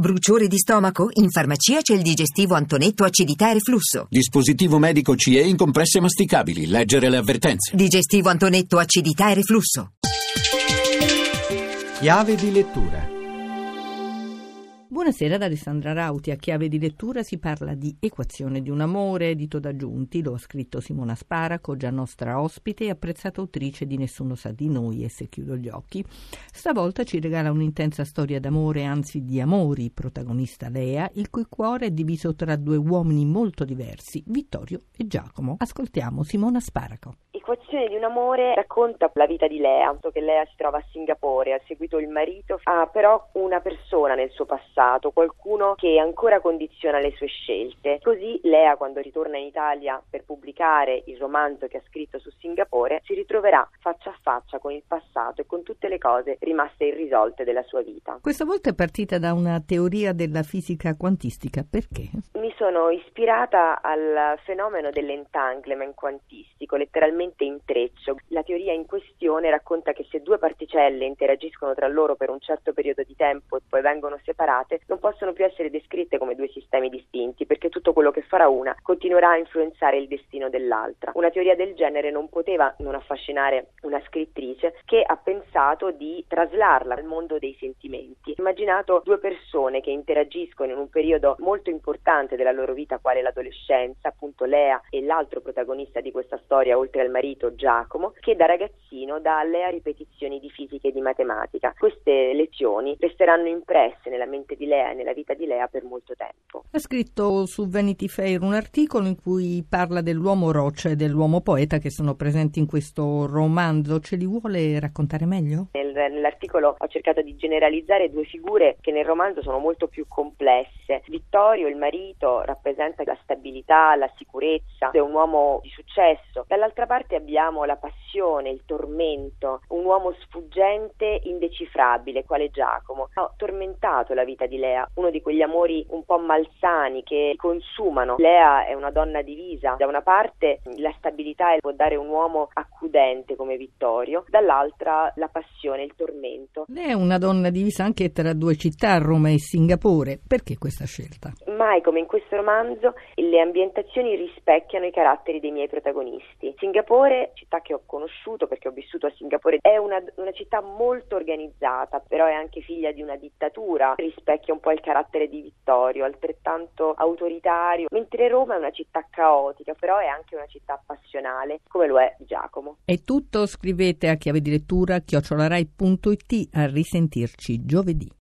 Bruciore di stomaco? In farmacia c'è il digestivo Antonetto acidità e reflusso. Dispositivo medico CE in compresse masticabili. Leggere le avvertenze. Digestivo Antonetto acidità e reflusso. Chiave di lettura. Buonasera da Alessandra Rauti. A chiave di lettura si parla di Equazione di un amore, edito da Giunti. Lo ha scritto Simona Sparaco, già nostra ospite e apprezzata autrice di Nessuno sa di noi e se chiudo gli occhi. Stavolta ci regala un'intensa storia d'amore, anzi di amori, protagonista Lea, il cui cuore è diviso tra due uomini molto diversi, Vittorio e Giacomo. Ascoltiamo Simona Sparaco. Equazione di un amore racconta la vita di Lea, che Lea si trova a Singapore, ha seguito il marito, ha però una persona nel suo passato, qualcuno che ancora condiziona le sue scelte. Così Lea, quando ritorna in Italia per pubblicare il romanzo che ha scritto su Singapore, si ritroverà faccia a faccia con il passato e con tutte le cose rimaste irrisolte della sua vita. Questa volta è partita da una teoria della fisica quantistica. Perché? Mi sono ispirata al fenomeno dell'entanglement quantistico, letteralmente intreccio. La teoria in questione racconta che se due particelle interagiscono tra loro per un certo periodo di tempo e poi vengono separate, non possono più essere descritte come due sistemi distinti, perché tutto quello che farà una continuerà a influenzare il destino dell'altra. Una teoria del genere non poteva non affascinare una scrittrice che ha pensato di traslarla al mondo dei sentimenti. Immaginato due persone che interagiscono in un periodo molto importante della loro vita, quale l'adolescenza, appunto Lea e l'altro protagonista di questa storia, oltre al marito Giacomo, che da ragazzino dà a Lea ripetizioni di fisica e di matematica. Queste lezioni resteranno impresse nella mente di Lea e nella vita di Lea per molto tempo. Ha scritto su Vanity Fair un articolo in cui parla dell'uomo roccia e dell'uomo poeta che sono presenti in questo romanzo. Ce li vuole raccontare meglio? Nel, nell'articolo ho cercato di generalizzare due figure che nel romanzo sono molto più complesse. Vittorio, il marito, rappresenta la stabilità, la sicurezza, è un uomo di successo. Dall'altra parte abbiamo la passione, il tormento, un uomo sfuggente, indecifrabile, quale Giacomo. Ha tormentato la vita di Lea, uno di quegli amori un po' malsani che consumano. Lea è una donna divisa, da una parte la stabilità può dare un uomo accudente come Vittorio, dall'altra la passione, il tormento. Lei è una donna divisa anche tra due città, Roma e Singapore. Perché questa scelta? Mai come in questo romanzo le ambientazioni rispecchiano i caratteri dei miei protagonisti. Singapore, città che ho conosciuto perché ho vissuto a Singapore, è una, una città molto organizzata, però è anche figlia di una dittatura, rispecchia un po' il carattere di Vittorio, altrettanto autoritario, mentre Roma è una città caotica, però è anche una città passionale, come lo è Giacomo. È tutto, scrivete a chiave di lettura chiocciolarai.it a risentirci giovedì.